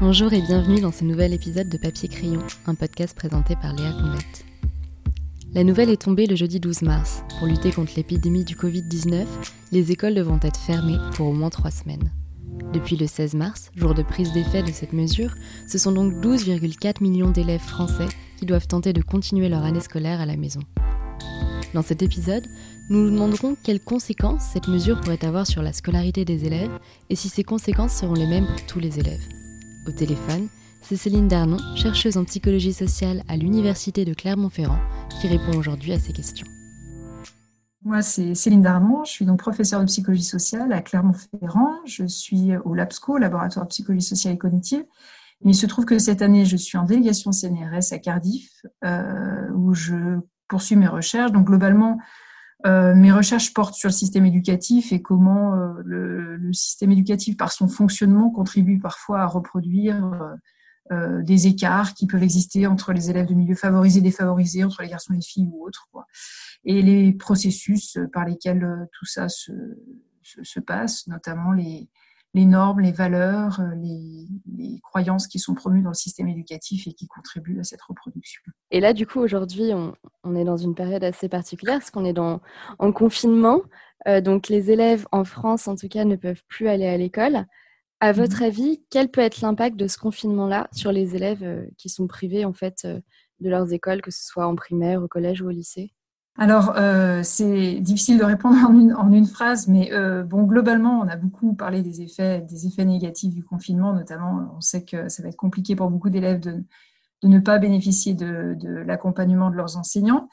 Bonjour et bienvenue dans ce nouvel épisode de Papier Crayon, un podcast présenté par Léa Combette. La nouvelle est tombée le jeudi 12 mars. Pour lutter contre l'épidémie du Covid-19, les écoles devront être fermées pour au moins trois semaines. Depuis le 16 mars, jour de prise d'effet de cette mesure, ce sont donc 12,4 millions d'élèves français qui doivent tenter de continuer leur année scolaire à la maison. Dans cet épisode, nous nous demanderons quelles conséquences cette mesure pourrait avoir sur la scolarité des élèves et si ces conséquences seront les mêmes pour tous les élèves. Au téléphone, c'est Céline Darnon, chercheuse en psychologie sociale à l'Université de Clermont-Ferrand, qui répond aujourd'hui à ces questions. Moi, c'est Céline Darnon, je suis donc professeure de psychologie sociale à Clermont-Ferrand. Je suis au LABSCO, Laboratoire de psychologie sociale et cognitive. Il se trouve que cette année, je suis en délégation CNRS à Cardiff, euh, où je poursuis mes recherches. Donc, globalement, euh, mes recherches portent sur le système éducatif et comment euh, le, système éducatif, par son fonctionnement, contribue parfois à reproduire euh, des écarts qui peuvent exister entre les élèves de milieux favorisés et défavorisés, entre les garçons et les filles ou autres. Quoi. Et les processus par lesquels tout ça se, se, se passe, notamment les, les normes, les valeurs, euh, les, croyances qui sont promues dans le système éducatif et qui contribuent à cette reproduction. Et là, du coup, aujourd'hui, on, est dans une période assez particulière parce qu'on est dans, en confinement. Euh, donc, les élèves en France, en tout cas, ne peuvent plus aller à l'école. À votre mhm. avis, quel peut être l'impact de ce confinement-là sur les élèves euh, qui sont privés en fait de leurs écoles, que ce soit en primaire, au collège ou au lycée? Alors, euh, c'est difficile de répondre en une, phrase, mais euh, bon, globalement, on a beaucoup parlé des effets, négatifs du confinement, notamment, on sait que ça va être compliqué pour beaucoup d'élèves de, ne pas bénéficier de, l'accompagnement de leurs enseignants.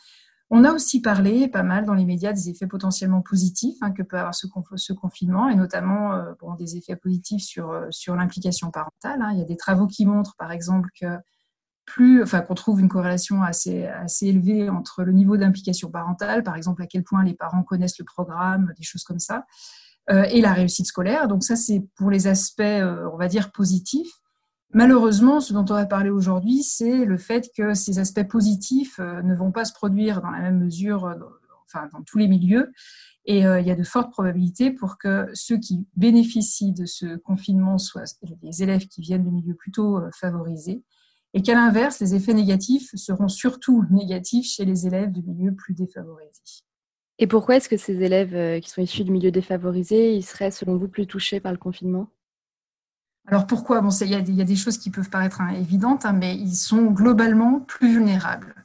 On a aussi parlé pas mal dans les médias des effets potentiellement positifs hein, que peut avoir ce, confinement, et notamment euh, des effets positifs sur, sur l'implication parentale. Hein. Il y a des travaux qui montrent, par exemple, que plus, enfin, qu'on trouve une corrélation assez, assez élevée entre le niveau d'implication parentale, par exemple à quel point les parents connaissent le programme, des choses comme ça, euh, et la réussite scolaire. Donc ça, c'est pour les aspects, euh, on va dire, positifs. Malheureusement, ce dont on va parler aujourd'hui, c'est le fait que ces aspects positifs euh, ne vont pas se produire dans la même mesure, enfin, dans tous les milieux. Et il y a de fortes probabilités pour que ceux qui bénéficient de ce confinement soient les élèves qui viennent de milieux plutôt favorisés et qu'à l'inverse, les effets négatifs seront surtout négatifs chez les élèves de milieux plus défavorisés. Et pourquoi est-ce que ces élèves euh, qui sont issus de milieux défavorisés, ils seraient selon vous plus touchés par le confinement? Alors pourquoi? Bon, Il y, a des choses qui peuvent paraître hein, évidentes, hein, mais ils sont globalement plus vulnérables.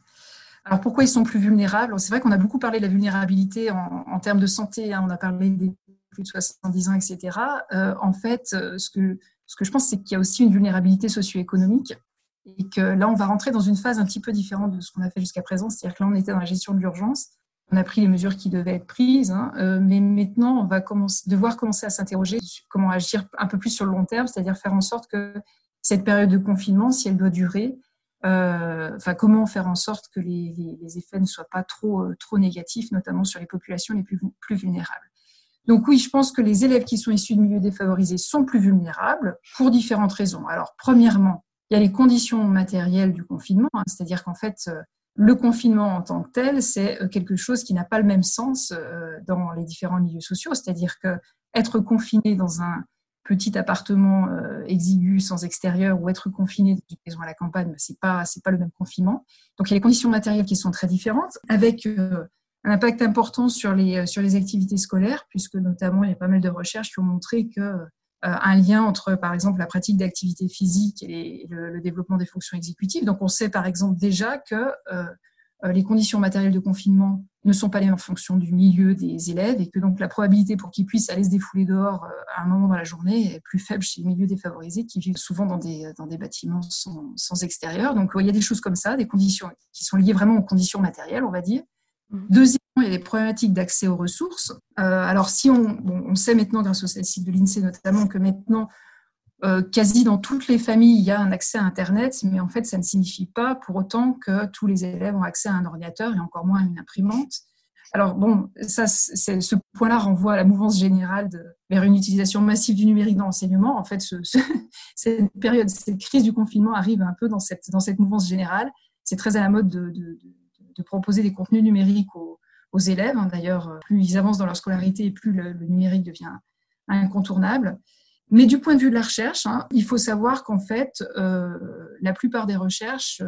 Alors pourquoi ils sont plus vulnérables? C'est vrai qu'on a beaucoup parlé de la vulnérabilité en, termes de santé, hein, on a parlé des plus de 70 ans, etc. Euh, en fait, euh, ce que, ce que je pense, c'est qu'il y a aussi une vulnérabilité socio-économique et que là, on va rentrer dans une phase un petit peu différente de ce qu'on a fait jusqu'à présent. C'est-à-dire que là, on était dans la gestion de l'urgence. On a pris les mesures qui devaient être prises, hein, euh, mais maintenant, on va devoir commencer à s'interroger sur comment agir un peu plus sur le long terme, c'est-à-dire faire en sorte que cette période de confinement, si elle doit durer, euh, comment faire en sorte que les, effets ne soient pas trop, euh, trop négatifs, notamment sur les populations les plus vulnérables. Donc oui, je pense que les élèves qui sont issus de milieux défavorisés sont plus vulnérables pour différentes raisons. Alors, premièrement, il y a les conditions matérielles du confinement, hein, c'est-à-dire qu'en fait, euh, le confinement en tant que tel, c'est euh, quelque chose qui n'a pas le même sens euh, dans les différents milieux sociaux, c'est-à-dire que être confiné dans un petit appartement exigu sans extérieur ou être confiné dans une maison à la campagne, c'est pas c'est pas le même confinement. Donc il y a les conditions matérielles qui sont très différentes, avec un impact important sur les sur les activités scolaires, puisque notamment il y a pas mal de recherches qui ont montré que un lien entre, par exemple, la pratique d'activité physique et le, développement des fonctions exécutives. Donc, on sait, par exemple, déjà que euh, euh, les conditions matérielles de confinement ne sont pas les mêmes en fonction du milieu des élèves et que donc la probabilité pour qu'ils puissent aller se défouler dehors à un moment dans la journée est plus faible chez les milieux défavorisés qui vivent souvent dans des, dans des bâtiments sans, sans extérieur. Donc, il y a des choses comme ça, des conditions qui sont liées vraiment aux conditions matérielles, on va dire. Mmh. Il y a des problématiques d'accès aux ressources. Euh, alors, si on, sait maintenant, grâce au site de l'INSEE notamment, que maintenant, euh, quasi dans toutes les familles, il y a un accès à Internet, mais en fait, ça ne signifie pas pour autant que tous les élèves ont accès à un ordinateur et encore moins à une imprimante. Alors, bon, ça, ce point-là renvoie à la mouvance générale vers une utilisation massive du numérique dans l'enseignement. En fait, ce, cette période, cette crise du confinement arrive un peu dans cette, dans cette mouvance générale. C'est très à la mode de, de, de proposer des contenus numériques aux, aux élèves. Hein. D'ailleurs, plus ils avancent dans leur scolarité, plus le, numérique devient incontournable. Mais du point de vue de la recherche, hein, il faut savoir qu'en fait, la plupart des recherches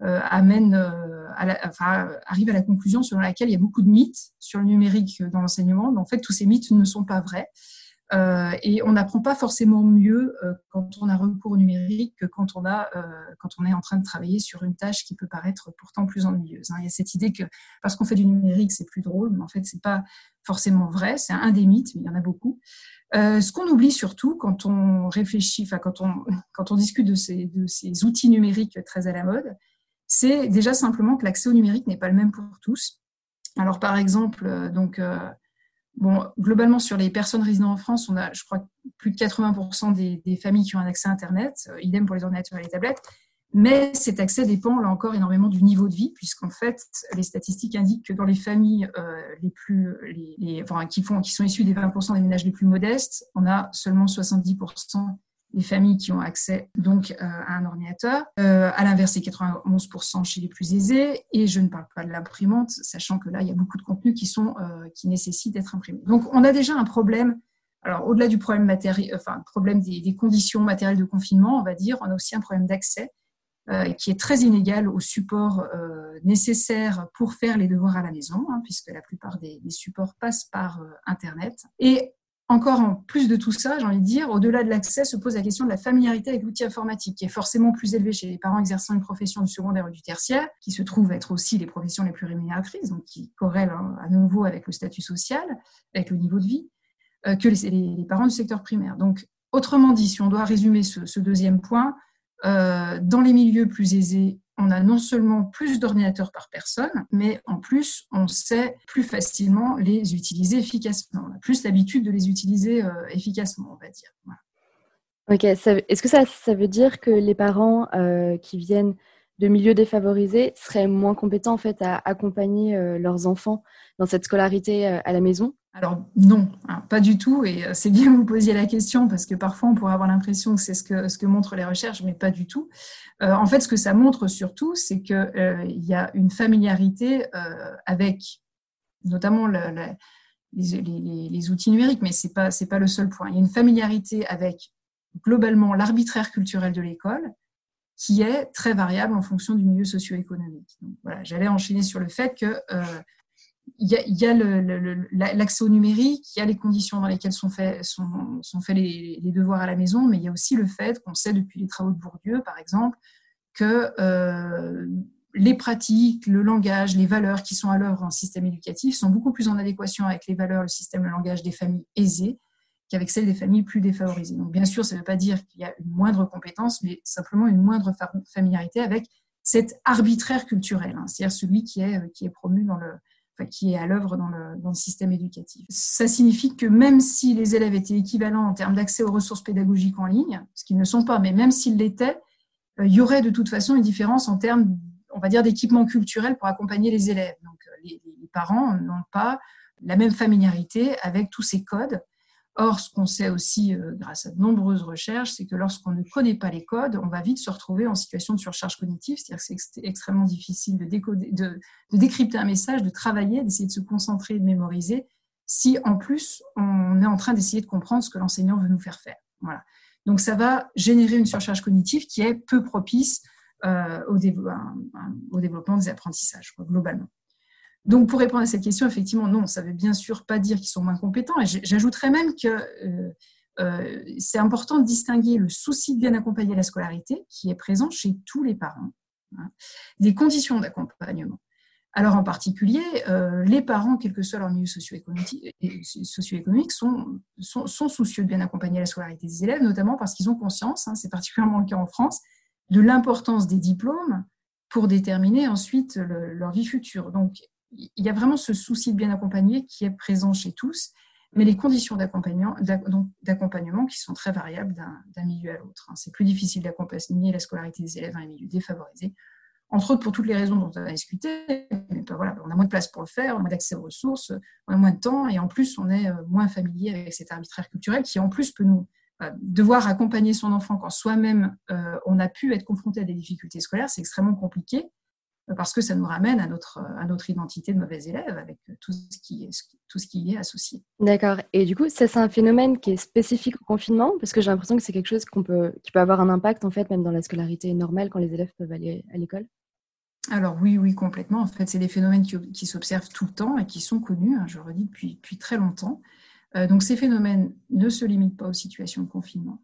amènent, à enfin, arrivent à la conclusion selon laquelle il y a beaucoup de mythes sur le numérique dans l'enseignement. Mais en fait, tous ces mythes ne sont pas vrais. Euh, et on n'apprend pas forcément mieux euh, quand on a recours au numérique que quand on, a, euh, quand on est en train de travailler sur une tâche qui peut paraître pourtant plus ennuyeuse. Hein. Il y a cette idée que parce qu'on fait du numérique, c'est plus drôle, mais en fait, c'est pas forcément vrai. C'est un des mythes, mais il y en a beaucoup. ce qu'on oublie surtout quand on réfléchit, quand on, quand on discute de ces, de ces outils numériques très à la mode, c'est déjà simplement que l'accès au numérique n'est pas le même pour tous. Alors par exemple, donc Bon, globalement, sur les personnes résidant en France, on a, je crois, plus de 80% des, familles qui ont un accès à Internet, euh, idem pour les ordinateurs et les tablettes. Mais cet accès dépend, là encore, énormément du niveau de vie, puisqu'en fait, les statistiques indiquent que dans les familles euh, les plus, qui, font, qui sont issues des 20% des ménages les plus modestes, on a seulement 70% des familles qui ont accès donc euh, à un ordinateur. Euh, à l'inverse, c'est 91% chez les plus aisés. Et je ne parle pas de l'imprimante, sachant que là, il y a beaucoup de contenus qui, sont, euh, qui nécessitent d'être imprimés. Donc, on a déjà un problème. Alors, au-delà du problème, matériel, enfin, problème des, conditions matérielles de confinement, on va dire, on a aussi un problème d'accès qui est très inégal aux supports nécessaires pour faire les devoirs à la maison, hein, puisque la plupart des, des supports passent par Internet. Et encore en plus de tout ça, j'ai envie de dire, au-delà de l'accès, se pose la question de la familiarité avec l'outil informatique, qui est forcément plus élevée chez les parents exerçant une profession du secondaire ou du tertiaire, qui se trouvent être aussi les professions les plus rémunératrices, donc qui corrèlent hein, à nouveau avec le statut social, avec le niveau de vie, euh, que les, parents du secteur primaire. Donc, autrement dit, si on doit résumer ce, deuxième point, euh, dans les milieux plus aisés, on a non seulement plus d'ordinateurs par personne, mais en plus, on sait plus facilement les utiliser efficacement. On a plus l'habitude de les utiliser euh, efficacement, on va dire. Ok, est-ce que ça, ça, veut dire que les parents euh, qui viennent de milieux défavorisés seraient moins compétents en fait à accompagner euh, leurs enfants dans cette scolarité à la maison? Alors non, hein, pas du tout. Et c'est bien que vous posiez la question parce que parfois on pourrait avoir l'impression que c'est ce que, ce que montrent les recherches, mais pas du tout. Euh, en fait, ce que ça montre surtout, c'est qu'il euh, y a une familiarité euh, avec notamment les, outils numériques, mais ce n'est pas, pas le seul point. Il y a une familiarité avec globalement l'arbitraire culturel de l'école qui est très variable en fonction du milieu socio-économique. Voilà, J'allais enchaîner sur le fait que il y a, l'accès au numérique, il y a les conditions dans lesquelles sont faits, sont, sont faits les, devoirs à la maison, mais il y a aussi le fait qu'on sait depuis les travaux de Bourdieu, par exemple, que euh, les pratiques, le langage, les valeurs qui sont à l'œuvre en système éducatif sont beaucoup plus en adéquation avec les valeurs, le système, le langage des familles aisées qu'avec celles des familles plus défavorisées. Donc, bien sûr, ça ne veut pas dire qu'il y a une moindre compétence, mais simplement une moindre familiarité avec cet arbitraire culturel, hein, c'est-à-dire celui qui est, qui est promu dans le, qui est à l'œuvre dans le, système éducatif. Ça signifie que même si les élèves étaient équivalents en termes d'accès aux ressources pédagogiques en ligne, ce qu'ils ne sont pas, mais même s'ils l'étaient, euh, il y aurait de toute façon une différence en termes, on va dire, d'équipement culturel pour accompagner les élèves. Donc, euh, les parents n'ont pas la même familiarité avec tous ces codes Or, ce qu'on sait aussi euh, grâce à de nombreuses recherches, c'est que lorsqu'on ne connaît pas les codes, on va vite se retrouver en situation de surcharge cognitive, c'est-à-dire que c'est extrêmement difficile de, décoder, de, décrypter un message, de travailler, d'essayer de se concentrer, de mémoriser, si en plus on est en train d'essayer de comprendre ce que l'enseignant veut nous faire faire. Voilà. Donc ça va générer une surcharge cognitive qui est peu propice euh, au, au, développement des apprentissages, globalement. Donc, pour répondre à cette question, effectivement, non, ça ne veut bien sûr pas dire qu'ils sont moins compétents. Et j'ajouterais même que euh, euh, c'est important de distinguer le souci de bien accompagner la scolarité, qui est présent chez tous les parents, hein, des conditions d'accompagnement. Alors, en particulier, euh, les parents, quel que soit leur milieu socio-économique, sont, sont, soucieux de bien accompagner la scolarité des élèves, notamment parce qu'ils ont conscience, hein, c'est particulièrement le cas en France, de l'importance des diplômes pour déterminer ensuite leur vie future. Donc, il y a vraiment ce souci de bien accompagner qui est présent chez tous, mais les conditions d'accompagnement qui sont très variables d'un milieu à l'autre. Hein. C'est plus difficile d'accompagner la scolarité des élèves dans un milieu défavorisé, entre autres pour toutes les raisons dont on a discuté. On a moins de place pour le faire, on a moins d'accès aux ressources, on a moins de temps, et en plus, on est euh, moins familier avec cet arbitraire culturel qui, en plus, peut nous euh, devoir accompagner son enfant quand soi-même euh, on a pu être confronté à des difficultés scolaires, c'est extrêmement compliqué parce que ça nous ramène à notre, à notre identité de mauvais élève avec tout ce qui est, tout ce qui y est associé. D'accord. Et du coup, ça, c'est un phénomène qui est spécifique au confinement parce que j'ai l'impression que c'est quelque chose qu'on peut, qui peut avoir un impact en fait même dans la scolarité normale quand les élèves peuvent aller à l'école? Alors oui, oui, complètement. En fait, c'est des phénomènes qui, s'observent tout le temps et qui sont connus, hein, je le redis, depuis, depuis très longtemps. Euh, donc ces phénomènes ne se limitent pas aux situations de confinement.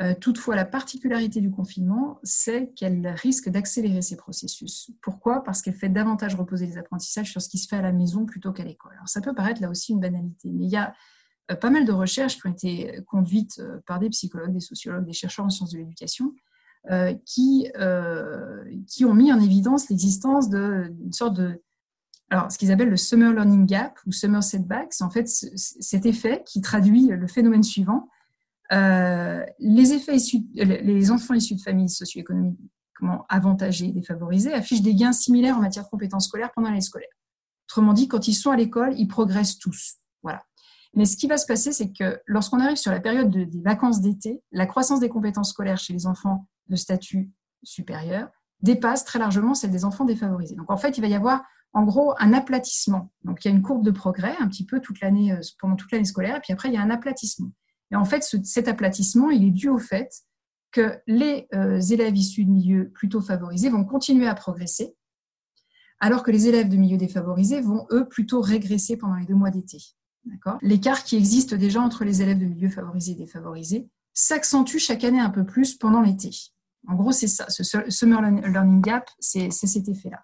Euh, toutefois, la particularité du confinement, c'est qu'elle risque d'accélérer ces processus. Pourquoi? Parce qu'elle fait davantage reposer les apprentissages sur ce qui se fait à la maison plutôt qu'à l'école. Alors ça peut paraître là aussi une banalité, mais il y a euh, pas mal de recherches qui ont été conduites par des psychologues, des sociologues, des chercheurs en sciences de l'éducation, qui, qui ont mis en évidence l'existence d'une sorte de alors, ce qu'ils appellent le Summer Learning Gap ou Summer Setback, c'est en fait cet effet qui traduit le phénomène suivant. Euh, les, enfants issus de familles socio-économiquement avantagées et défavorisées affichent des gains similaires en matière de compétences scolaires pendant l'année scolaire. Autrement dit, quand ils sont à l'école, ils progressent tous. Voilà. Mais ce qui va se passer, c'est que lorsqu'on arrive sur la période des vacances d'été, la croissance des compétences scolaires chez les enfants de statut supérieur dépasse très largement celle des enfants défavorisés. Donc en fait, il va y avoir en gros un aplatissement. Donc il y a une courbe de progrès un petit peu toute l'année, euh, pendant toute l'année scolaire, et puis après il y a un aplatissement. Et en fait, cet aplatissement, il est dû au fait que les euh, élèves issus de milieux plutôt favorisés vont continuer à progresser, alors que les élèves de milieux défavorisés vont, eux, plutôt régresser pendant les deux mois d'été. L'écart qui existe déjà entre les élèves de milieux favorisés et défavorisés s'accentue chaque année un peu plus pendant l'été. En gros, c'est ça, ce Summer Learning Gap, c'est cet effet-là.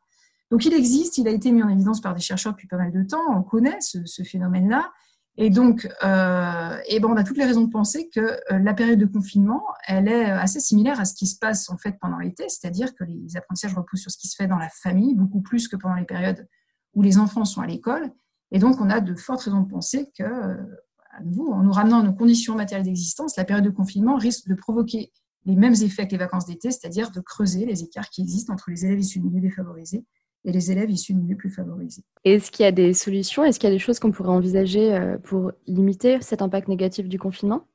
Donc il existe, il a été mis en évidence par des chercheurs depuis pas mal de temps, on connaît ce, phénomène-là. Et donc, euh, ben on a toutes les raisons de penser que euh, la période de confinement, elle est assez similaire à ce qui se passe en fait pendant l'été, c'est-à-dire que les apprentissages repoussent sur ce qui se fait dans la famille, beaucoup plus que pendant les périodes où les enfants sont à l'école. Et donc, on a de fortes raisons de penser que, euh, à nouveau, en nous ramenant à nos conditions matérielles d'existence, la période de confinement risque de provoquer les mêmes effets que les vacances d'été, c'est-à-dire de creuser les écarts qui existent entre les élèves issus de milieux défavorisés et les élèves issus de milieux plus favorisés. Est-ce qu'il y a des solutions? Est-ce qu'il y a des choses qu'on pourrait envisager euh, pour limiter cet impact négatif du confinement?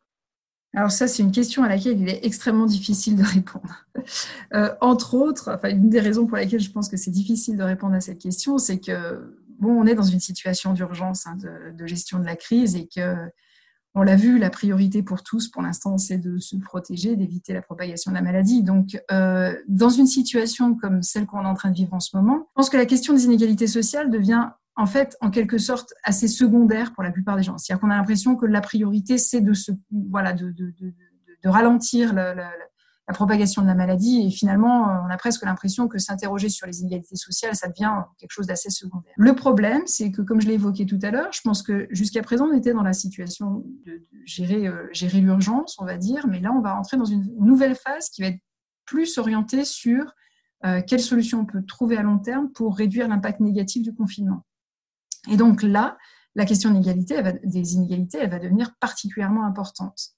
Alors ça, c'est une question à laquelle il est extrêmement difficile de répondre. Euh, entre autres, enfin, une des raisons pour lesquelles je pense que c'est difficile de répondre à cette question, c'est que bon, on est dans une situation d'urgence hein, de, de, gestion de la crise et que on l'a vu, la priorité pour tous, pour l'instant, c'est de se protéger, d'éviter la propagation de la maladie. Donc, euh, dans une situation comme celle qu'on est en train de vivre en ce moment, je pense que la question des inégalités sociales devient en fait, en quelque sorte, assez secondaire pour la plupart des gens. C'est-à-dire qu'on a l'impression que la priorité, c'est de, se, voilà, de, de, de, de ralentir la, la, la propagation de la maladie. Et finalement, euh, on a presque l'impression que s'interroger sur les inégalités sociales, ça devient quelque chose d'assez secondaire. Le problème, c'est que, comme je l'ai évoqué tout à l'heure, je pense que jusqu'à présent, on était dans la situation de, gérer, euh, gérer l'urgence, on va dire, mais là, on va rentrer dans une nouvelle phase qui va être plus orientée sur euh, quelles solutions on peut trouver à long terme pour réduire l'impact négatif du confinement. Et donc là, la question d'égalité, des inégalités, elle va devenir particulièrement importante.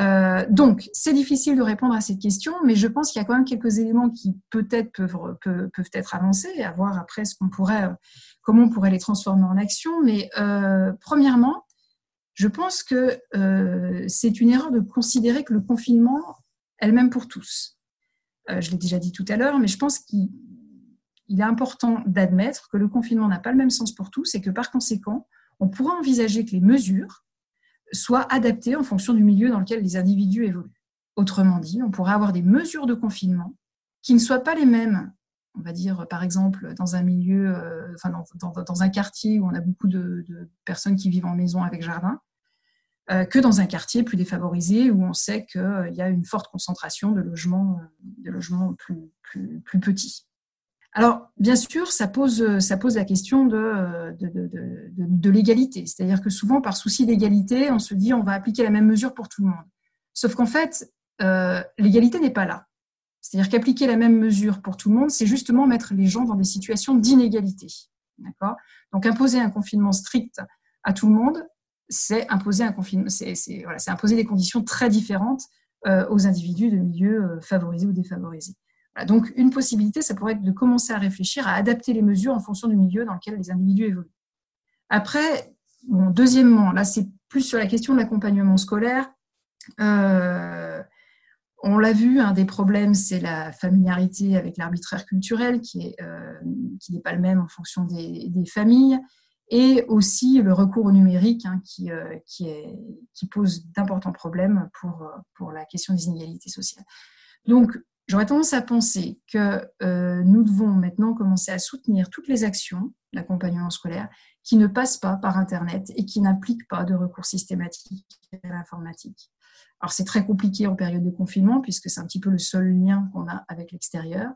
Euh, donc, c'est difficile de répondre à cette question, mais je pense qu'il y a quand même quelques éléments qui peut-être peuvent, peuvent, être avancés, à voir après ce qu'on pourrait, comment on pourrait les transformer en action. Mais euh, premièrement, je pense que euh, c'est une erreur de considérer que le confinement est le même pour tous. je l'ai déjà dit tout à l'heure, mais je pense qu'il est important d'admettre que le confinement n'a pas le même sens pour tous et que par conséquent, on pourrait envisager que les mesures soit adapté en fonction du milieu dans lequel les individus évoluent. Autrement dit, on pourrait avoir des mesures de confinement qui ne soient pas les mêmes, on va dire par exemple dans un milieu, euh, enfin dans, un quartier où on a beaucoup de, personnes qui vivent en maison avec jardin, euh, que dans un quartier plus défavorisé où on sait qu'il y a une forte concentration de logements, de logements plus, plus, plus petits. Alors, bien sûr, ça pose, ça pose la question de, de, l'égalité. C'est-à-dire que souvent, par souci d'égalité, on se dit on va appliquer la même mesure pour tout le monde. Sauf qu'en fait, euh, l'égalité n'est pas là. C'est-à-dire qu'appliquer la même mesure pour tout le monde, c'est justement mettre les gens dans des situations d'inégalité. D'accord? Donc, imposer un confinement strict à tout le monde, c'est imposer un confinement, c'est voilà, imposer des conditions très différentes euh, aux individus de milieux euh, favorisés ou défavorisés. Donc, une possibilité, ça pourrait être de commencer à réfléchir, à adapter les mesures en fonction du milieu dans lequel les individus évoluent. Après, deuxièmement, là, c'est plus sur la question de l'accompagnement scolaire. Euh, on l'a vu, un des problèmes, c'est la familiarité avec l'arbitraire culturel qui euh, n'est pas le même en fonction des, familles, et aussi le recours au numérique hein, qui, est, qui, pose d'importants problèmes pour, pour la question des inégalités sociales. Donc, j'aurais tendance à penser que nous devons maintenant commencer à soutenir toutes les actions d'accompagnement scolaire qui ne passent pas par Internet et qui n'impliquent pas de recours systématique à l'informatique. Alors c'est très compliqué en période de confinement puisque c'est un petit peu le seul lien qu'on a avec l'extérieur.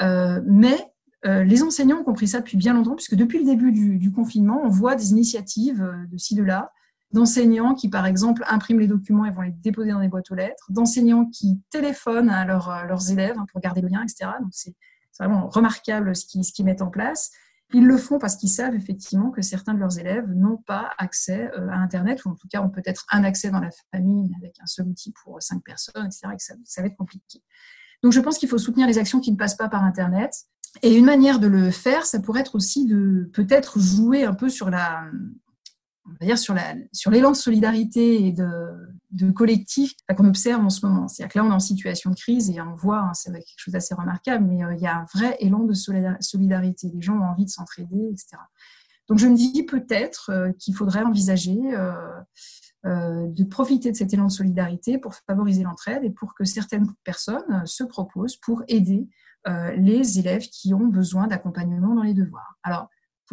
Euh, mais euh, les enseignants ont compris ça depuis bien longtemps puisque depuis le début du, confinement, on voit des initiatives euh, de ci, de là, d'enseignants qui, par exemple, impriment les documents et vont les déposer dans des boîtes aux lettres, d'enseignants qui téléphonent à leurs élèves hein, pour garder le lien, etc. Donc c'est vraiment remarquable ce qu'ils mettent en place. Ils le font parce qu'ils savent effectivement que certains de leurs élèves n'ont pas accès euh, à Internet, ou en tout cas ont peut-être un accès dans la famille, avec un seul outil pour cinq personnes, etc. Ça va être compliqué. Donc je pense qu'il faut soutenir les actions qui ne passent pas par Internet. Et une manière de le faire, ça pourrait être aussi de peut-être jouer un peu sur la, on va dire sur la sur l'élan de solidarité et de, de collectif qu'on observe en ce moment. C'est-à-dire que là, on est en situation de crise et on voit, hein, c'est quelque chose d'assez remarquable, mais euh, il y a un vrai élan de solidarité. Les gens ont envie de s'entraider, etc. Donc, je me dis peut-être euh, qu'il faudrait envisager euh, de profiter de cet élan de solidarité pour favoriser l'entraide et pour que certaines personnes se proposent pour aider les élèves qui ont besoin d'accompagnement dans les devoirs. Alors,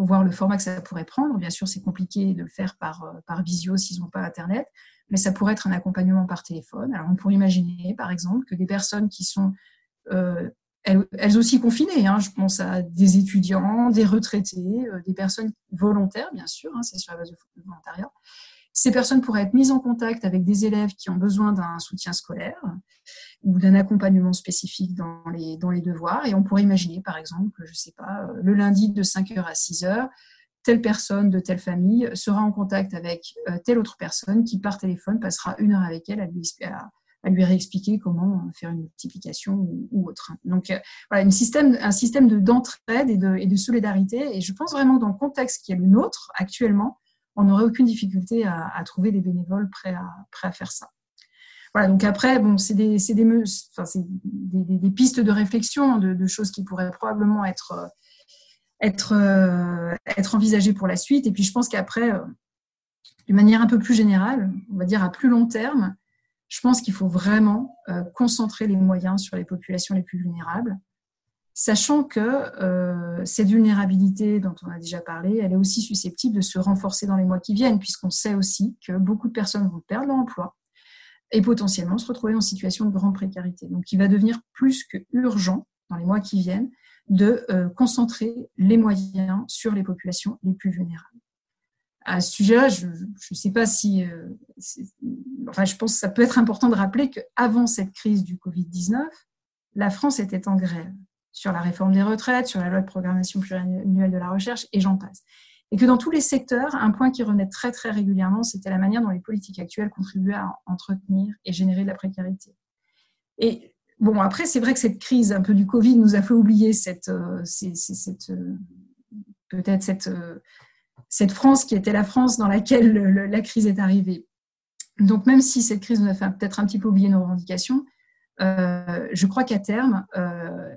voir le format que ça pourrait prendre. Bien sûr, c'est compliqué de le faire par, par visio s'ils n'ont pas Internet, mais ça pourrait être un accompagnement par téléphone. Alors, on pourrait imaginer, par exemple, que des personnes qui sont euh, elles, aussi confinées, hein, je pense à des étudiants, des retraités, euh, des personnes volontaires, bien sûr, hein, c'est sur la base de volontariat. Ces personnes pourraient être mises en contact avec des élèves qui ont besoin d'un soutien scolaire ou d'un accompagnement spécifique dans les, dans les devoirs. Et on pourrait imaginer, par exemple, je sais pas, euh, le lundi de 5h à 6h, telle personne de telle famille sera en contact avec euh, telle autre personne qui, par téléphone, passera une heure avec elle à lui, à, réexpliquer comment faire une multiplication ou, autre. Donc, euh, voilà, une système, un système d'entraide et, de, solidarité. Et je pense vraiment dans le contexte qui est le nôtre actuellement, on n'aurait aucune difficulté à, trouver des bénévoles prêts à, faire ça. Voilà, donc après, bon, c'est des, pistes de réflexion, de, de, choses qui pourraient probablement être euh, euh, être envisagé pour la suite. Et puis je pense qu'après, euh, d'une manière un peu plus générale, on va dire à plus long terme, je pense qu'il faut vraiment euh, concentrer les moyens sur les populations les plus vulnérables, sachant que cette vulnérabilité dont on a déjà parlé, elle est aussi susceptible de se renforcer dans les mois qui viennent, puisqu'on sait aussi que beaucoup de personnes vont perdre leur emploi et potentiellement se retrouver en situation de grande précarité. Donc il va devenir plus que urgent dans les mois qui viennent de euh, concentrer les moyens sur les populations les plus vulnérables. À ce sujet-là, je ne sais pas si... Euh, enfin, je pense que ça peut être important de rappeler qu'avant cette crise du Covid-19, la France était en grève sur la réforme des retraites, sur la loi de programmation pluriannuelle de la recherche, et j'en passe. Et que dans tous les secteurs, un point qui revenait très très régulièrement, c'était la manière dont les politiques actuelles contribuaient à entretenir et générer de la précarité. Et Bon, après, c'est vrai que cette crise un peu du Covid nous a fait oublier cette, euh, euh, peut-être cette, euh, cette France qui était la France dans laquelle la crise est arrivée. Donc, même si cette crise nous a fait peut-être un petit peu oublier nos revendications, je crois qu'à terme,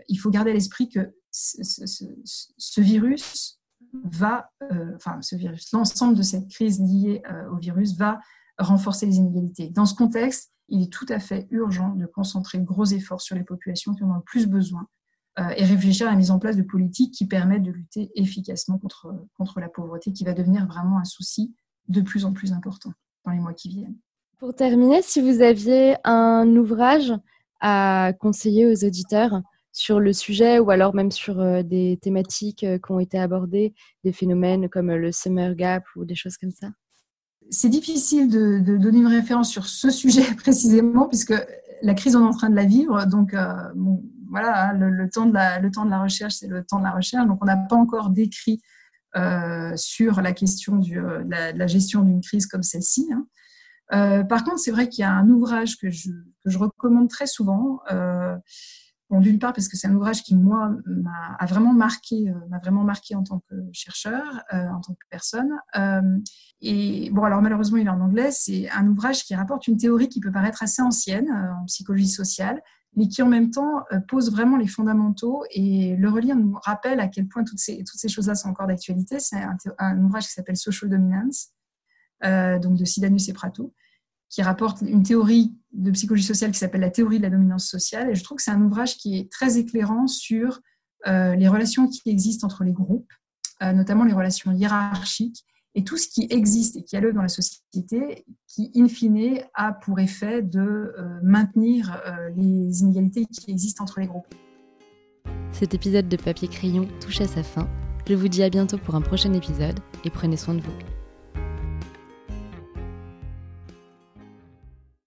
il faut garder à l'esprit que ce, virus va, enfin, ce virus, l'ensemble de cette crise liée au virus va renforcer les inégalités. Dans ce contexte, il est tout à fait urgent de concentrer gros efforts sur les populations qui en ont le plus besoin euh, et réfléchir à la mise en place de politiques qui permettent de lutter efficacement contre, contre la pauvreté, qui va devenir vraiment un souci de plus en plus important dans les mois qui viennent. Pour terminer, si vous aviez un ouvrage à conseiller aux auditeurs sur le sujet ou alors même sur euh, des thématiques euh, qui ont été abordées, des phénomènes comme le summer gap ou des choses comme ça? C'est difficile de, donner une référence sur ce sujet précisément, puisque la crise, on est en train de la vivre. Donc, euh, voilà, hein, le, temps de la, recherche, c'est le temps de la recherche. Donc, on n'a pas encore décrit euh, sur la question euh, de, la, gestion d'une crise comme celle-ci. Hein. Par contre, c'est vrai qu'il y a un ouvrage que je, que je recommande très souvent d'une part parce que c'est un ouvrage qui moi m'a vraiment marqué, euh, m'a vraiment marqué en tant que chercheur, euh, en tant que personne. Euh, et bon, alors malheureusement il est en anglais. C'est un ouvrage qui rapporte une théorie qui peut paraître assez ancienne en psychologie sociale, mais qui en même temps pose vraiment les fondamentaux. Et le relire nous rappelle à quel point toutes ces, toutes ces choses-là sont encore d'actualité. C'est un, ouvrage qui s'appelle Social Dominance, donc de Sidanus et Prato, qui rapporte une théorie de psychologie sociale qui s'appelle la théorie de la dominance sociale. Et je trouve que c'est un ouvrage qui est très éclairant sur les relations qui existent entre les groupes, notamment les relations hiérarchiques et tout ce qui existe et qui a lieu dans la société, qui, in fine, a pour effet de euh, maintenir euh, les inégalités qui existent entre les groupes. Cet épisode de Papier Crayon touche à sa fin. Je vous dis à bientôt pour un prochain épisode et prenez soin de vous.